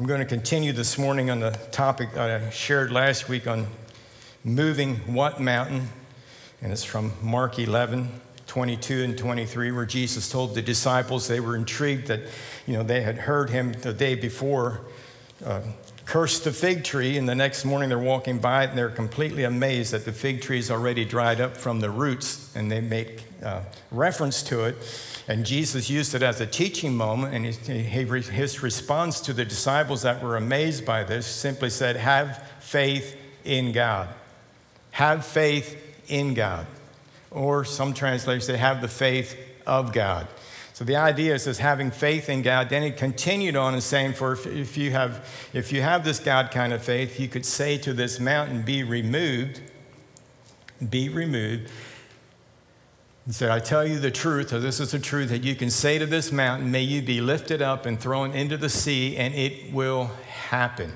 I'm going to continue this morning on the topic that I shared last week on moving what mountain, and it's from Mark 11. 22 and 23, where Jesus told the disciples they were intrigued that, you know, they had heard him the day before uh, curse the fig tree, and the next morning they're walking by it and they're completely amazed that the fig tree is already dried up from the roots, and they make uh, reference to it. And Jesus used it as a teaching moment, and his response to the disciples that were amazed by this simply said, Have faith in God. Have faith in God. Or some translators say, Have the faith of God. So the idea is, is having faith in God. Then he continued on and saying, For if, if, you have, if you have this God kind of faith, you could say to this mountain, Be removed, be removed, and said, I tell you the truth, or this is the truth, that you can say to this mountain, May you be lifted up and thrown into the sea, and it will happen.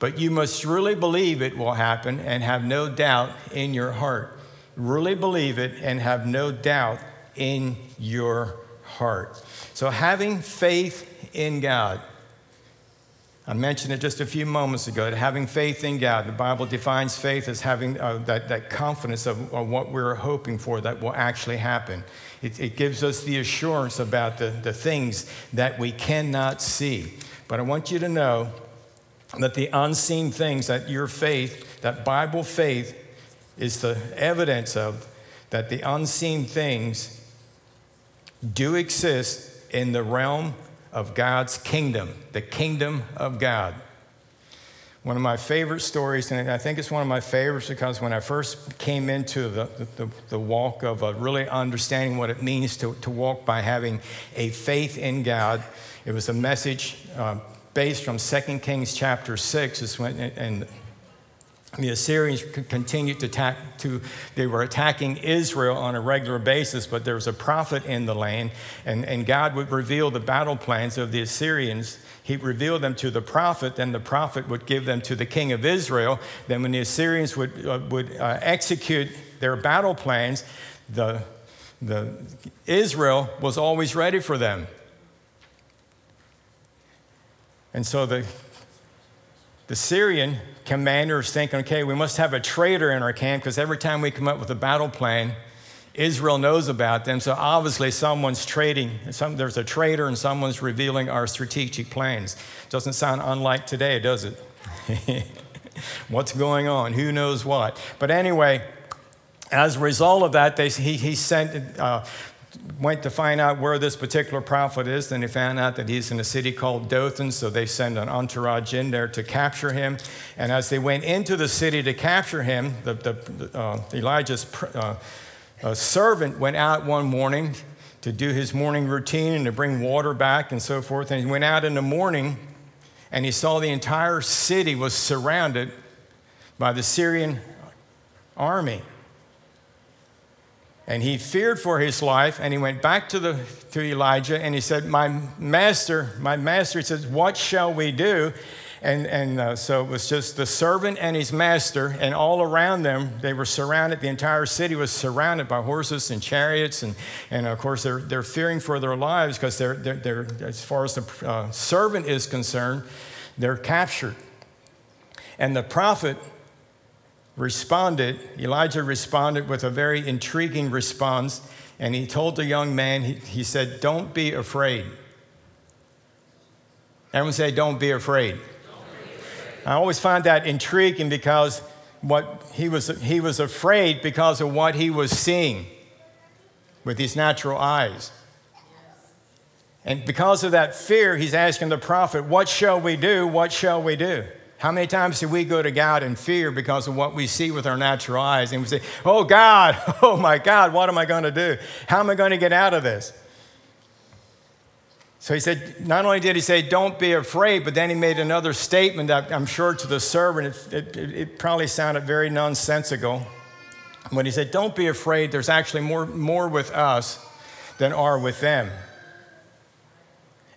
But you must really believe it will happen and have no doubt in your heart. Really believe it and have no doubt in your heart. So, having faith in God. I mentioned it just a few moments ago that having faith in God, the Bible defines faith as having uh, that, that confidence of, of, what we're hoping for that will actually happen. It, it gives us the assurance about the, the things that we cannot see. But I want you to know that the unseen things that your faith, that Bible faith, is the evidence of that the unseen things do exist in the realm of God's kingdom, the kingdom of God. One of my favorite stories, and I think it's one of my favorites because when I first came into the, the, the walk of uh, really understanding what it means to, to walk by having a faith in God, it was a message uh, based from 2 Kings chapter 6. It's when, and the Assyrians continued to attack, to, they were attacking Israel on a regular basis, but there was a prophet in the land, and, and God would reveal the battle plans of the Assyrians. He revealed them to the prophet, then the prophet would give them to the king of Israel. Then, when the Assyrians would, uh, would uh, execute their battle plans, the, the, Israel was always ready for them. And so the, the Syrian commander is thinking, okay, we must have a traitor in our camp because every time we come up with a battle plan, Israel knows about them. So obviously, someone's trading. Some, there's a traitor, and someone's revealing our strategic plans. Doesn't sound unlike today, does it? What's going on? Who knows what? But anyway, as a result of that, they, he, he sent uh, went to find out where this particular prophet is. Then they found out that he's in a city called Dothan, so they send an entourage in there to capture him. And as they went into the city to capture him, the, the, uh, Elijah's uh, servant went out one morning to do his morning routine and to bring water back and so forth. And he went out in the morning and he saw the entire city was surrounded by the Syrian army. And he feared for his life, and he went back to, the, to Elijah and he said, My master, my master, he says, What shall we do? And, and uh, so it was just the servant and his master, and all around them, they were surrounded. The entire city was surrounded by horses and chariots. And, and of course, they're, they're fearing for their lives because they're, they're, they're, as far as the uh, servant is concerned, they're captured. And the prophet responded, Elijah responded with a very intriguing response. And he told the young man, he, he said, Don't be afraid. Everyone say, Don't be afraid. I always find that intriguing because what he was, he was afraid because of what he was seeing with his natural eyes. And because of that fear, he's asking the prophet, What shall we do? What shall we do? How many times do we go to God in fear because of what we see with our natural eyes? And we say, Oh God, oh my God, what am I going to do? How am I going to get out of this? So he said, not only did he say, Don't be afraid, but then he made another statement that I'm sure to the servant, it, it, it probably sounded very nonsensical. When he said, Don't be afraid, there's actually more, more with us than are with them.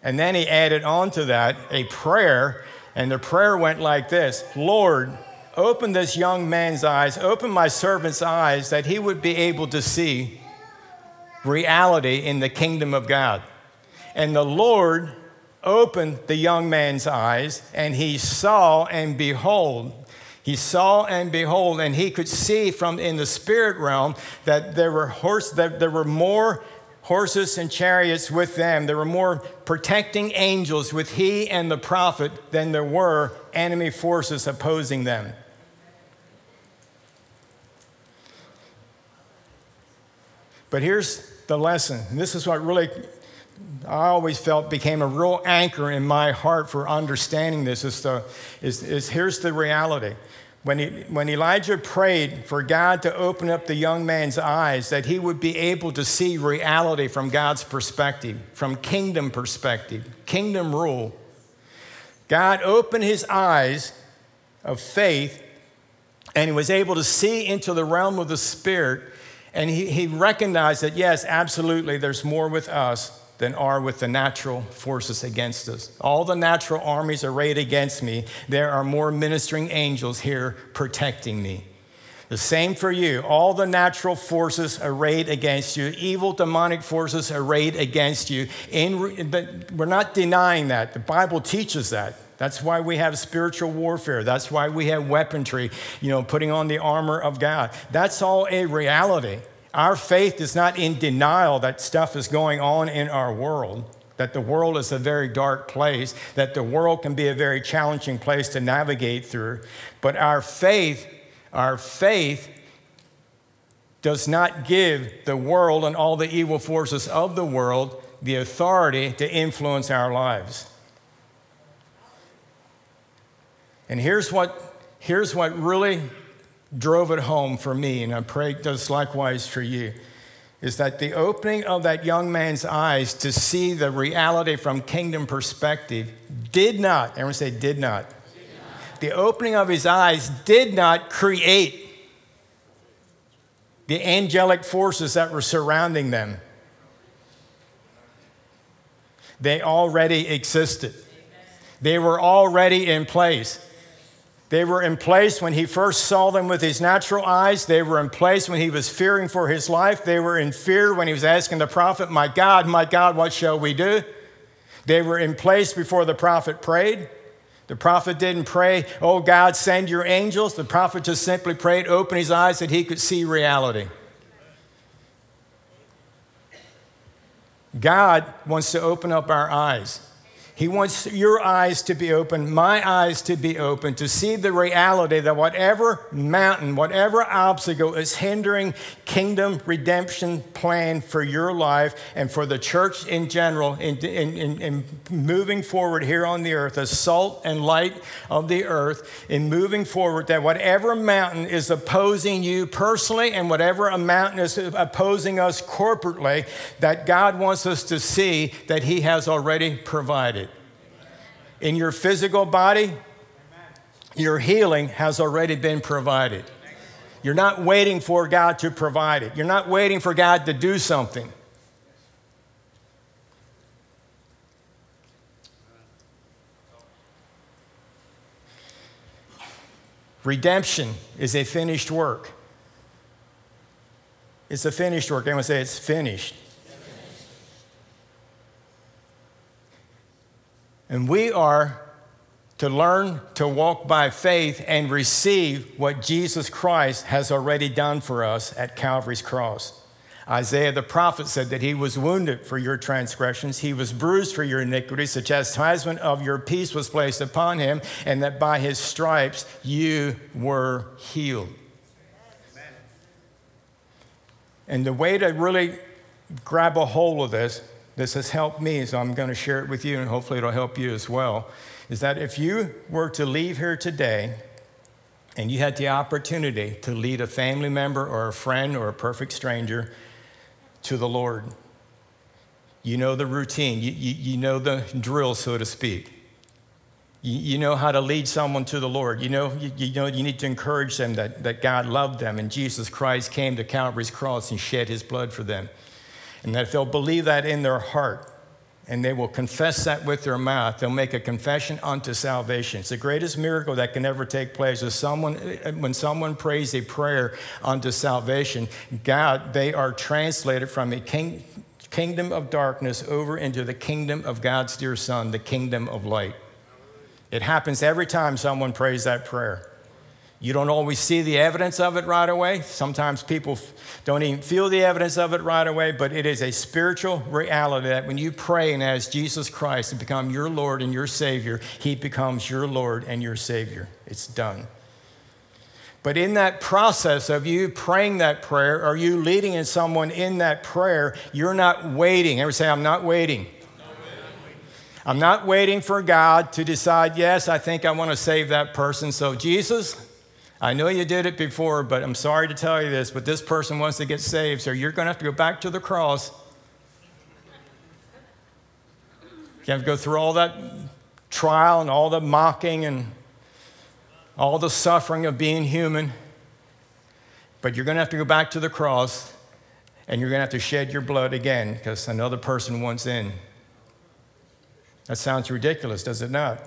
And then he added on to that a prayer and the prayer went like this Lord, open this young man's eyes, open my servant's eyes, that he would be able to see reality in the kingdom of God. And the Lord opened the young man's eyes, and he saw and behold. He saw and behold, and he could see from in the spirit realm that there were horse, that there were more horses and chariots with them. There were more protecting angels with he and the prophet than there were enemy forces opposing them. But here's the lesson. This is what really I always felt became a real anchor in my heart for understanding this is, the, is, is here's the reality. When, he, when Elijah prayed for God to open up the young man's eyes, that he would be able to see reality from God's perspective, from kingdom perspective, kingdom rule, God opened his eyes of faith and he was able to see into the realm of the spirit. And he, he recognized that, yes, absolutely, there's more with us than are with the natural forces against us. All the natural armies arrayed against me. There are more ministering angels here protecting me. The same for you. All the natural forces arrayed against you, evil demonic forces arrayed against you. In, but we're not denying that. The Bible teaches that. That's why we have spiritual warfare. That's why we have weaponry, you know, putting on the armor of God. That's all a reality. Our faith is not in denial that stuff is going on in our world, that the world is a very dark place, that the world can be a very challenging place to navigate through. But our faith, our faith does not give the world and all the evil forces of the world the authority to influence our lives. And here's what, here's what really drove it home for me, and I pray it does likewise for you, is that the opening of that young man's eyes to see the reality from kingdom perspective did not, everyone say, did not. Did not. The opening of his eyes did not create the angelic forces that were surrounding them. They already existed. They were already in place. They were in place when he first saw them with his natural eyes. They were in place when he was fearing for his life. They were in fear when he was asking the prophet, My God, my God, what shall we do? They were in place before the prophet prayed. The prophet didn't pray, Oh God, send your angels. The prophet just simply prayed, open his eyes that he could see reality. God wants to open up our eyes. He wants your eyes to be open, my eyes to be open, to see the reality that whatever mountain, whatever obstacle is hindering kingdom redemption plan for your life and for the church in general in, in, in, in moving forward here on the earth as salt and light of the earth, in moving forward, that whatever mountain is opposing you personally and whatever a mountain is opposing us corporately, that God wants us to see that He has already provided in your physical body, your healing has already been provided. You're not waiting for God to provide it, you're not waiting for God to do something. Redemption is a finished work. It's a finished work. Everyone say it's finished. And we are to learn to walk by faith and receive what Jesus Christ has already done for us at Calvary's cross. Isaiah the prophet said that he was wounded for your transgressions, he was bruised for your iniquities, the chastisement of your peace was placed upon him, and that by his stripes you were healed. Amen. And the way to really grab a hold of this this has helped me, so I'm going to share it with you, and hopefully it'll help you as well. Is that if you were to leave here today and you had the opportunity to lead a family member or a friend or a perfect stranger to the Lord, you know the routine, you, you, you know the drill, so to speak. You, you, know how to lead someone to the Lord. You know, you, you know you need to encourage them that, that God loved them and Jesus Christ came to Calvary's cross and shed his blood for them. And that if they'll believe that in their heart and they will confess that with their mouth, they'll make a confession unto salvation. It's the greatest miracle that can ever take place someone when someone prays a prayer unto salvation, God, they are translated from a king, kingdom of darkness over into the kingdom of God's dear Son, the kingdom of light. It happens every time someone prays that prayer. You don't always see the evidence of it right away. Sometimes people don't even feel the evidence of it right away, but it is a spiritual reality that when you pray and ask Jesus Christ to become your Lord and your Savior, He becomes your Lord and your Savior. It's done. But in that process of you praying that prayer, or you leading in someone in that prayer, you're not waiting. Everyone say, I'm not waiting. I'm not waiting for God to decide, yes, I think I want to save that person. So, Jesus, I know you did it before, but I'm sorry to tell you this, but this person wants to get saved, so you're going to have to go back to the cross. You have to go through all that trial and all the mocking and all the suffering of being human. But you're going to have to go back to the cross and you're going to have to shed your blood again because another person wants in. That sounds ridiculous, does it not?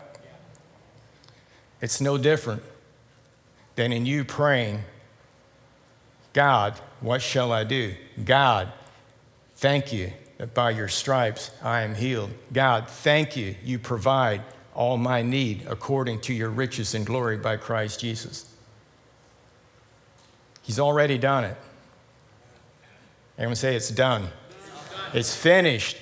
It's no different than in you praying, God, what shall I do? God, thank you that by your stripes I am healed. God, thank you, you provide all my need according to your riches and glory by Christ Jesus. He's already done it. Everyone say it's done. It's finished.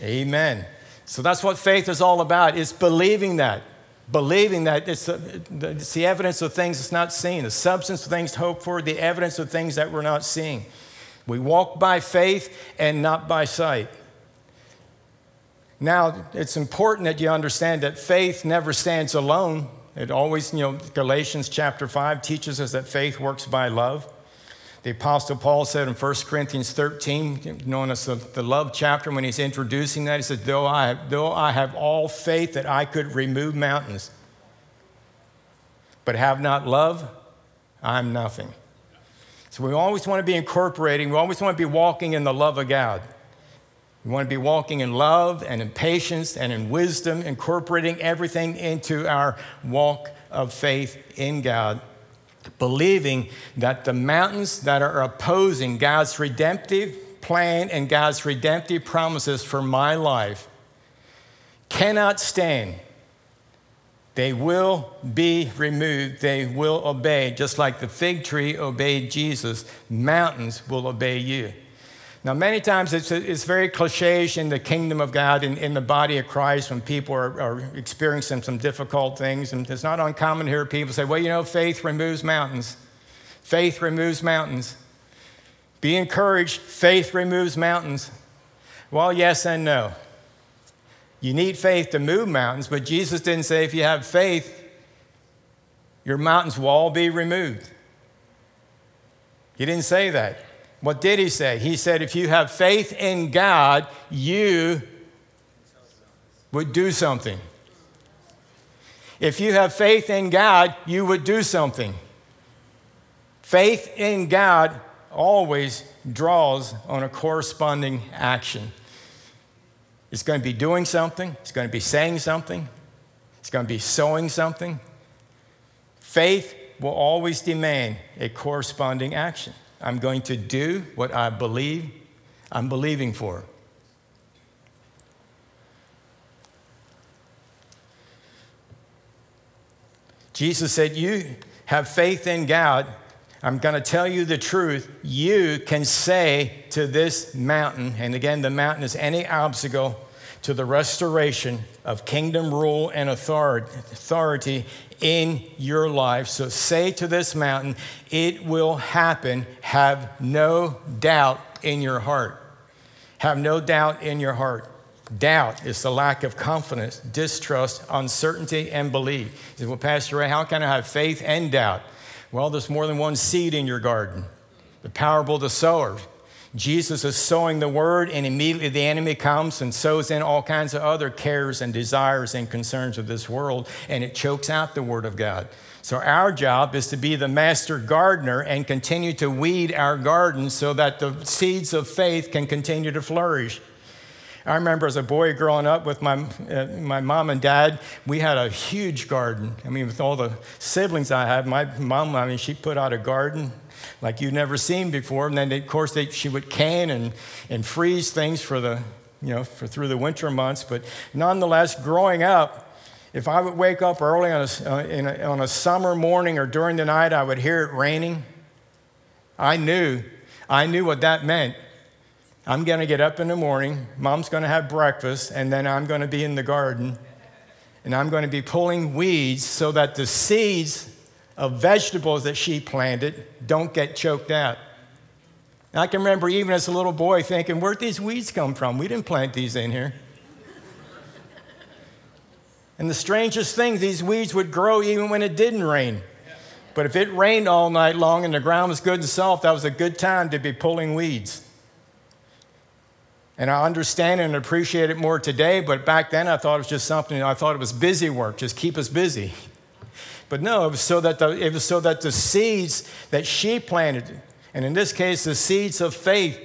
Amen. So that's what faith is all about. It's believing that believing that it's, uh, it's the evidence of things that's not seen, the substance of things hoped for, the evidence of things that we're not seeing. We walk by faith and not by sight. Now, it's important that you understand that faith never stands alone. It always, you know, Galatians chapter 5 teaches us that faith works by love. The Apostle Paul said in 1 Corinthians 13, known as the, the love chapter, when he's introducing that, he said, though I, though I have all faith that I could remove mountains, but have not love, I'm nothing. So we always want to be incorporating, we always want to be walking in the love of God. We want to be walking in love and in patience and in wisdom, incorporating everything into our walk of faith in God believing that the mountains that are opposing God's redemptive plan and God's redemptive promises for my life cannot stand. They will be removed. They will obey. Just like the fig tree obeyed Jesus, mountains will obey you. Now, many times it's, it's very cliche in the kingdom of God, in, in the body of Christ, when people are, are experiencing some difficult things. And it's not uncommon to hear people say, well, you know, faith removes mountains. Faith removes mountains. Be encouraged, faith removes mountains. Well, yes and no. You need faith to move mountains, but Jesus didn't say if you have faith, your mountains will all be removed. He didn't say that. What did he say? He said, if you have faith in God, you would do something. If you have faith in God, you would do something. Faith in God always draws on a corresponding action. It's going to be doing something, it's going to be saying something, it's going to be sowing something. Faith will always demand a corresponding action. I'm going to do what I believe I'm believing for. Jesus said, You have faith in God. I'm going to tell you the truth. You can say to this mountain, and again, the mountain is any obstacle to the restoration of kingdom rule and authority in your life. So say to this mountain, it will happen. Have no doubt in your heart. Have no doubt in your heart. Doubt is the lack of confidence, distrust, uncertainty, and belief. He said, Well, Pastor Ray, how can I have faith and doubt? Well, there's more than one seed in your garden. The parable of the sower. Jesus is sowing the word, and immediately the enemy comes and sows in all kinds of other cares and desires and concerns of this world, and it chokes out the word of God. So, our job is to be the master gardener and continue to weed our garden so that the seeds of faith can continue to flourish. I remember as a boy growing up with my, uh, my mom and dad, we had a huge garden. I mean, with all the siblings I had, my mom, I mean, she put out a garden like you've never seen before. And then, of course, they, she would can and, and freeze things for the, you know, for through the winter months. But nonetheless, growing up, if I would wake up early on a, uh, a, on a summer morning or during the night, I would hear it raining. I knew, I knew what that meant. I'm going to get up in the morning, mom's going to have breakfast, and then I'm going to be in the garden and I'm going to be pulling weeds so that the seeds of vegetables that she planted don't get choked out. And I can remember even as a little boy thinking, where'd these weeds come from? We didn't plant these in here. and the strangest thing, these weeds would grow even when it didn't rain. But if it rained all night long and the ground was good and soft, that was a good time to be pulling weeds. And I understand and appreciate it more today, but back then I thought it was just something, I thought it was busy work, just keep us busy. But no, it was so that the, it was so that the seeds that she planted, and in this case, the seeds of faith,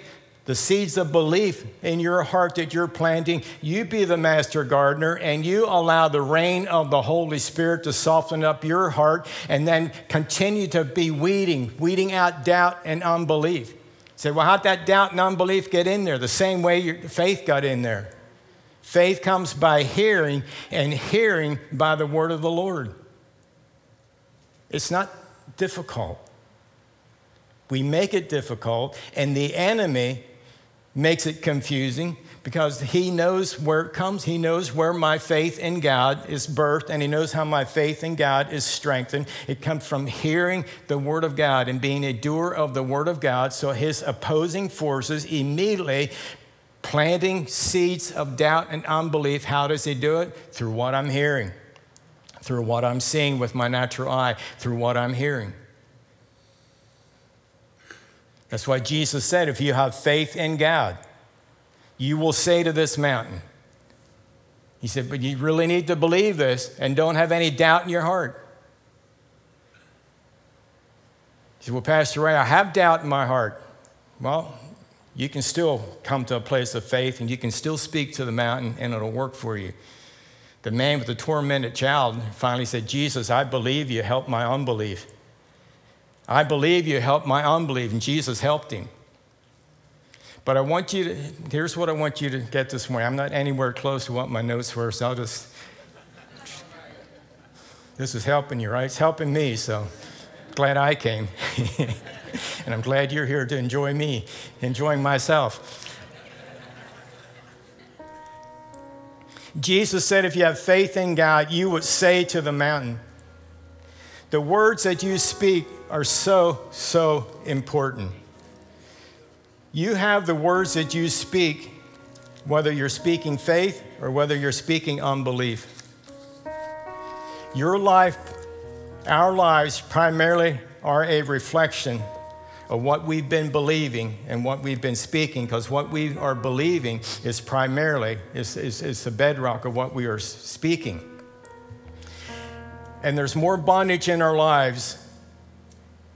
the seeds of belief in your heart that you're planting, you be the master gardener and you allow the rain of the Holy Spirit to soften up your heart and then continue to be weeding, weeding out doubt and unbelief. Say, well, how'd that doubt and unbelief get in there? The same way your faith got in there. Faith comes by hearing, and hearing by the word of the Lord. It's not difficult. We make it difficult, and the enemy makes it confusing because he knows where it comes. He knows where my faith in God is birthed, and he knows how my faith in God is strengthened. It comes from hearing the Word of God and being a doer of the Word of God. So his opposing forces immediately planting seeds of doubt and unbelief. How does he do it? Through what I'm hearing through what I'm seeing with my natural eye, through what I'm hearing. That's why Jesus said, if you have faith in God, you will say to this mountain, He said, but you really need to believe this and don't have any doubt in your heart. He said, Well, Pastor Ray, I have doubt in my heart. Well, you can still come to a place of faith and you can still speak to the mountain and it'll work for you. The man with the tormented child finally said, Jesus, I believe you, help my unbelief. I believe you, help my unbelief. And Jesus helped him. But I want you to, here's what I want you to get this morning. I'm not anywhere close to what my notes were, so I'll just, this is helping you, right? It's helping me, so glad I came. and I'm glad you're here to enjoy me, enjoying myself. Jesus said, if you have faith in God, you would say to the mountain. The words that you speak are so, so important. You have the words that you speak, whether you're speaking faith or whether you're speaking unbelief. Your life, our lives primarily are a reflection of what we've been believing and what we've been speaking, because what we are believing is primarily is, is, is the bedrock of what we are speaking. And there's more bondage in our lives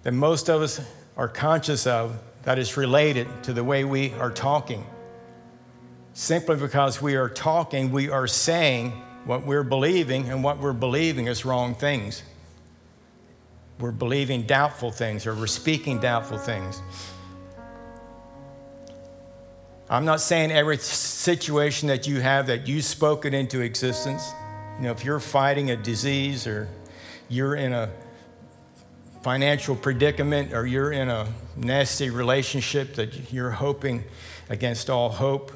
than most of us are conscious of that is related to the way we are talking. Simply because we are talking, we are saying what we're believing, and what we're believing is wrong things we're believing doubtful things or we're speaking doubtful things. I'm not saying every situation that you have that you spoke it into existence. You know, if you're fighting a disease or you're in a financial predicament or you're in a nasty relationship that you're hoping against all hope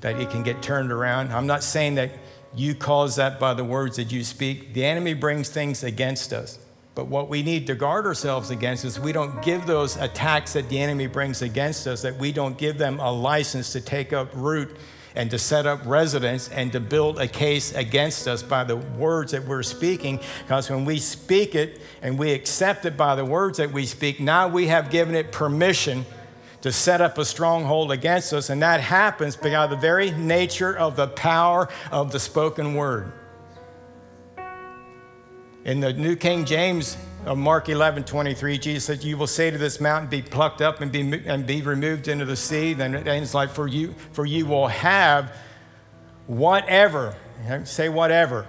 that it can get turned around. I'm not saying that you cause that by the words that you speak. The enemy brings things against us. But what we need to guard ourselves against is we don't give those attacks that the enemy brings against us, that we don't give them a license to take up root and to set up residence and to build a case against us by the words that we're speaking. Because when we speak it and we accept it by the words that we speak, now we have given it permission to set up a stronghold against us. And that happens by the very nature of the power of the spoken word. In the New King James of Mark 11, 23, Jesus said, You will say to this mountain, Be plucked up and be, and be removed into the sea. Then it ends like, For you, for you will have whatever. Say whatever.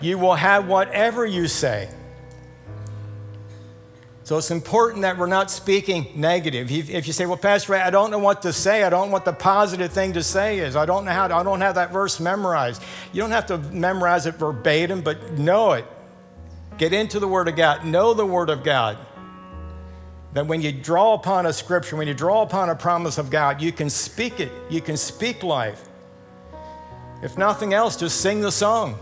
You will have whatever you say. So it's important that we're not speaking negative. If you say, "Well, Pastor, Ray, I don't know what to say. I don't know what the positive thing to say is. I don't know how. To, I don't have that verse memorized." You don't have to memorize it verbatim, but know it. Get into the Word of God. Know the Word of God. That when you draw upon a scripture, when you draw upon a promise of God, you can speak it. You can speak life. If nothing else, just sing the song.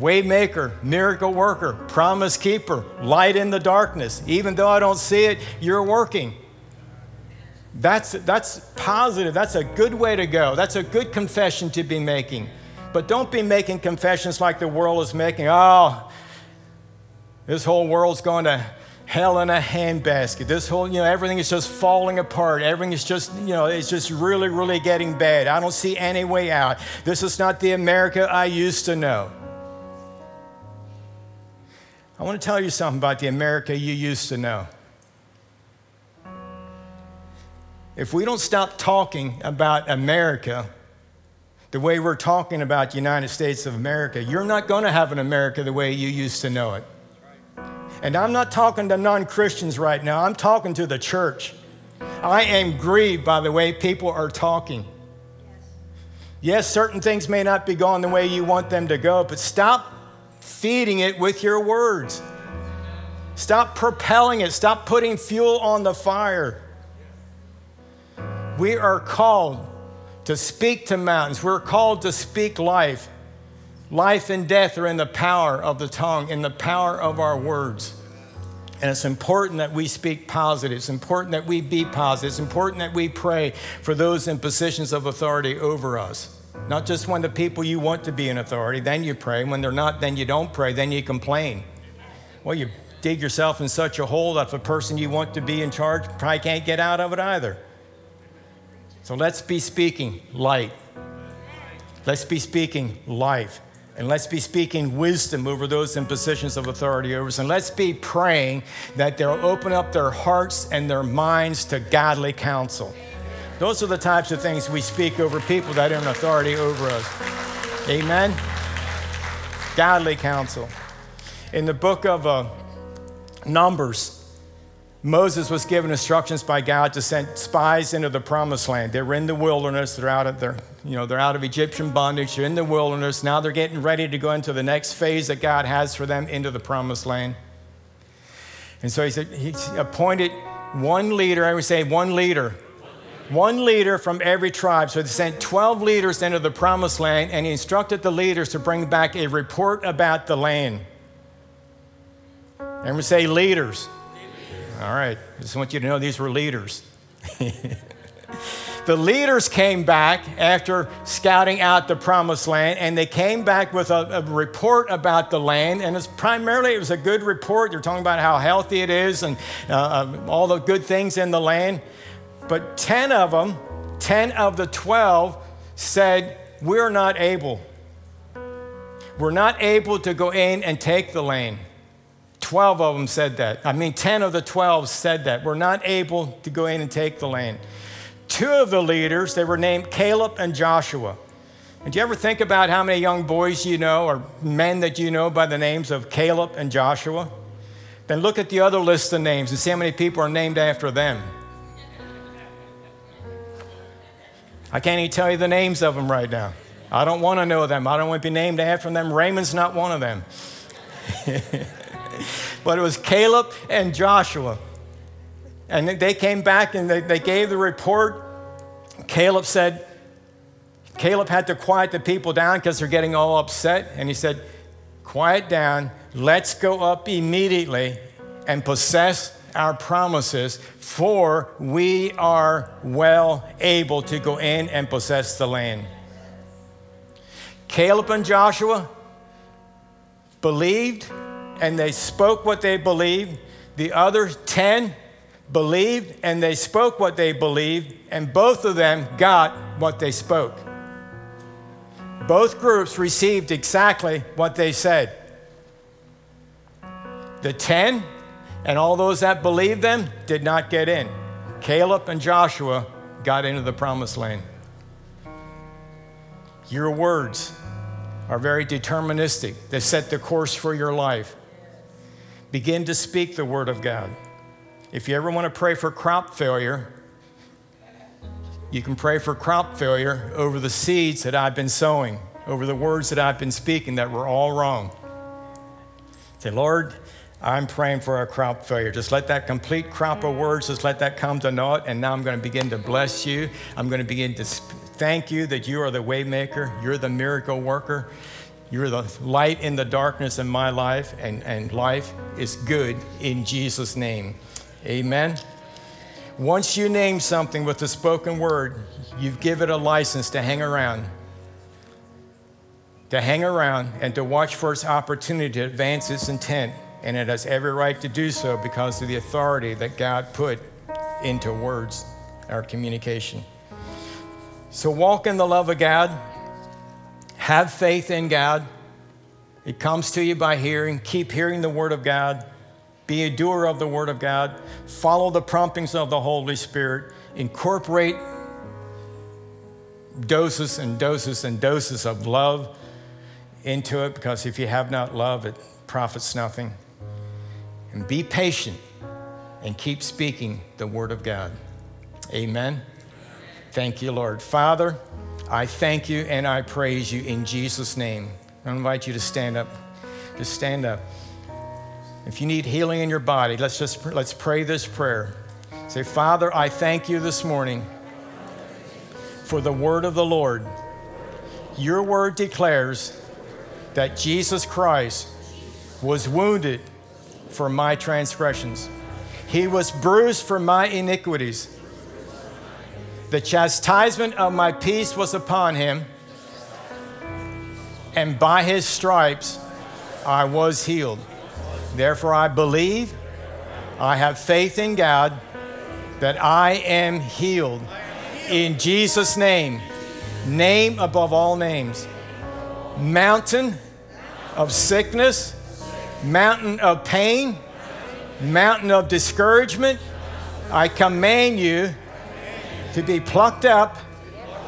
Waymaker, miracle worker, promise keeper, light in the darkness. Even though I don't see it, you're working. That's, that's positive. That's a good way to go. That's a good confession to be making. But don't be making confessions like the world is making. Oh, this whole world's going to hell in a handbasket. This whole, you know, everything is just falling apart. Everything is just, you know, it's just really, really getting bad. I don't see any way out. This is not the America I used to know. I want to tell you something about the America you used to know. If we don't stop talking about America the way we're talking about the United States of America, you're not going to have an America the way you used to know it. And I'm not talking to non Christians right now, I'm talking to the church. I am grieved by the way people are talking. Yes, certain things may not be going the way you want them to go, but stop feeding it with your words. Stop propelling it. Stop putting fuel on the fire. We are called to speak to mountains. We're called to speak life. Life and death are in the power of the tongue, in the power of our words. And it's important that we speak positive. It's important that we be positive. It's important that we pray for those in positions of authority over us. Not just when the people you want to be in authority, then you pray. When they're not, then you don't pray, then you complain. Well, you dig yourself in such a hole that the person you want to be in charge probably can't get out of it either. So let's be speaking light. Let's be speaking life. And let's be speaking wisdom over those in positions of authority over us. And let's be praying that they'll open up their hearts and their minds to godly counsel. Those are the types of things we speak over people that are in authority over us. Amen? Godly counsel. In the book of uh, Numbers, Moses was given instructions by God to send spies into the promised land. They were in the wilderness. They're out of their, you know, they're out of Egyptian bondage. They're in the wilderness. Now they're getting ready to go into the next phase that God has for them into the promised land. And so he said, he appointed one leader. I would say one leader one leader from every tribe. So they sent 12 leaders into the promised land, and he instructed the leaders to bring back a report about the land. And we say leaders. All right, I just want you to know these were leaders. the leaders came back after scouting out the promised land, and they came back with a, a, report about the land. And it's primarily it was a good report. They're talking about how healthy it is and uh, uh all the good things in the land. But 10 of them, 10 of the 12 said, We're not able. We're not able to go in and take the land. 12 of them said that. I mean, 10 of the 12 said that. We're not able to go in and take the land. Two of the leaders, they were named Caleb and Joshua. Do you ever think about how many young boys you know or men that you know by the names of Caleb and Joshua? Then look at the other list of names and see how many people are named after them. I can't even tell you the names of them right now. I don't want to know them. I don't want to be named after them. Raymond's not one of them. but it was Caleb and Joshua. And they came back and they, they gave the report. Caleb said, Caleb had to quiet the people down because they're getting all upset. And he said, Quiet down. Let's go up immediately and possess our promises, for we are well able to go in and possess the land. Caleb and Joshua believed and they spoke what they believed. The other 10 believed and they spoke what they believed, and both of them got what they spoke. Both groups received exactly what they said. The 10 And all those that believed them did not get in. Caleb and Joshua got into the promised land. Your words are very deterministic, they set the course for your life. Begin to speak the word of God. If you ever want to pray for crop failure, you can pray for crop failure over the seeds that I've been sowing, over the words that I've been speaking that were all wrong. Say, Lord, I'm praying for a crop failure. Just let that complete crop of words, just let that come to naught. And now I'm going to begin to bless you. I'm going to begin to thank you that you are the waymaker, you're the miracle worker. You're the light in the darkness in my life, and, and life is good in Jesus' name. Amen. Once you name something with the spoken word, you've given it a license to hang around. To hang around and to watch for its opportunity to advance its intent and it has every right to do so because of the authority that God put into words, our communication. So walk in the love of God, have faith in God. It comes to you by hearing. Keep hearing the Word of God. Be a doer of the Word of God. Follow the promptings of the Holy Spirit. Incorporate doses and doses and doses of love into it because if you have not love, it profits nothing and be patient and keep speaking the word of God. Amen. Thank you, Lord. Father, I thank you and I praise you in Jesus' name. I invite you to stand up. Just stand up. If you need healing in your body, let's just let's pray this prayer. Say, Father, I thank you this morning for the word of the Lord. Your word declares that Jesus Christ was wounded for my transgressions. He was bruised for my iniquities. The chastisement of my peace was upon him, and by his stripes I was healed. Therefore, I believe, I have faith in God that I am healed. In Jesus' name, name above all names, mountain of sickness mountain of pain, mountain of discouragement, I command you to be plucked up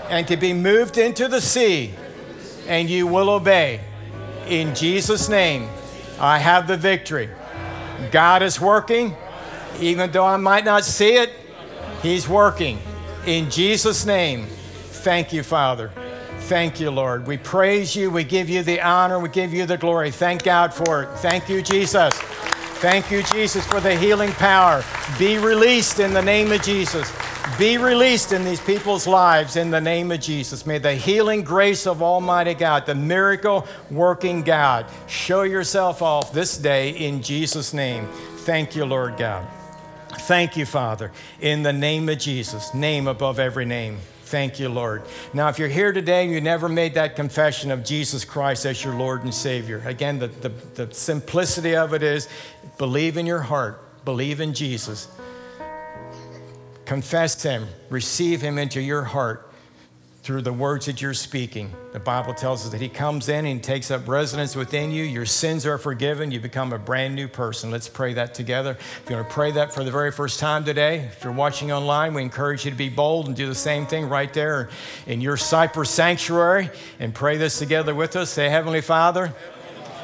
and to be moved into the sea, and you will obey. In Jesus' name, I have the victory. God is working, even though I might not see it, He's working. In Jesus' name, thank you, Father. Thank you, Lord. We praise you. We give you the honor. We give you the glory. Thank God for it. Thank you, Jesus. Thank you, Jesus, for the healing power. Be released in the name of Jesus. Be released in these people's lives in the name of Jesus. May the healing grace of Almighty God, the miracle working God, show yourself off this day in Jesus' name. Thank you, Lord God. Thank you, Father, in the name of Jesus, name above every name. Thank you, Lord. Now, if you're here today and you never made that confession of Jesus Christ as your Lord and Savior, again, the, the, the simplicity of it is believe in your heart, believe in Jesus, confess Him, receive Him into your heart through the words that you're speaking. The Bible tells us that He comes in and takes up residence within you. Your sins are forgiven. You become a brand new person. Let's pray that together. If you want to pray that for the very first time today, if you're watching online, we encourage you to be bold and do the same thing right there in your Cypress sanctuary and pray this together with us. Say, Heavenly Father,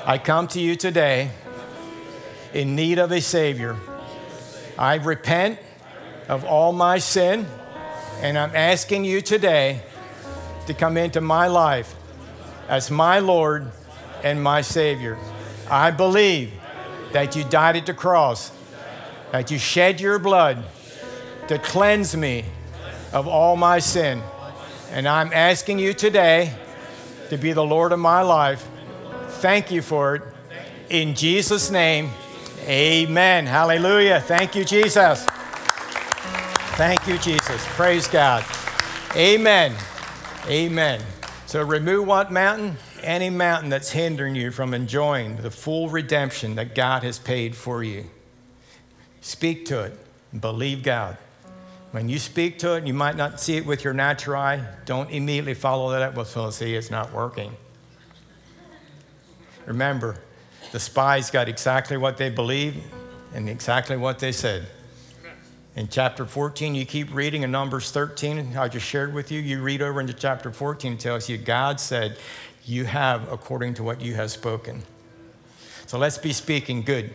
I come to you today in need of a Savior. I repent of all my sin, and I'm asking you today to come into my life as my Lord and my Savior. I believe that you died at the cross, that you shed your blood to cleanse me of all my sin. And I'm asking you today to be the Lord of my life. Thank you for it. In Jesus' name, amen. Hallelujah. Thank you, Jesus. Thank you, Jesus. Praise God. Amen. Amen. So remove what mountain? Any mountain that's hindering you from enjoying the full redemption that God has paid for you. Speak to it. Believe God. When you speak to it, you might not see it with your natural eye. Don't immediately follow that up with, well, see, it's not working. Remember, the spies got exactly what they believed. and exactly what they said. In chapter 14, you keep reading in Numbers 13, I just shared with you. You read over into chapter 14, it tells you God said, You have according to what you have spoken. So let's be speaking good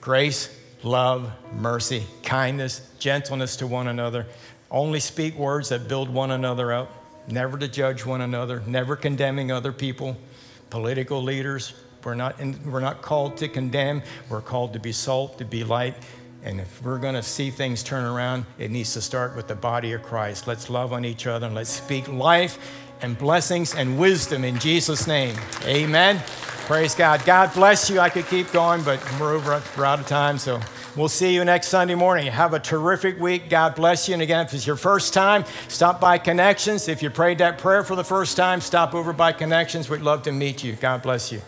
grace, love, mercy, kindness, gentleness to one another. Only speak words that build one another up, never to judge one another, never condemning other people, political leaders. We're not, in, we're not called to condemn, we're called to be salt, to be light. And if we're going to see things turn around, it needs to start with the body of Christ. Let's love on each other and let's speak life and blessings and wisdom in Jesus' name. Amen. Praise God. God bless you. I could keep going, but we're over, we're out of time. So we'll see you next Sunday morning. Have a terrific week. God bless you. And again, if it's your first time, stop by Connections. If you prayed that prayer for the first time, stop over by Connections. We'd love to meet you. God bless you.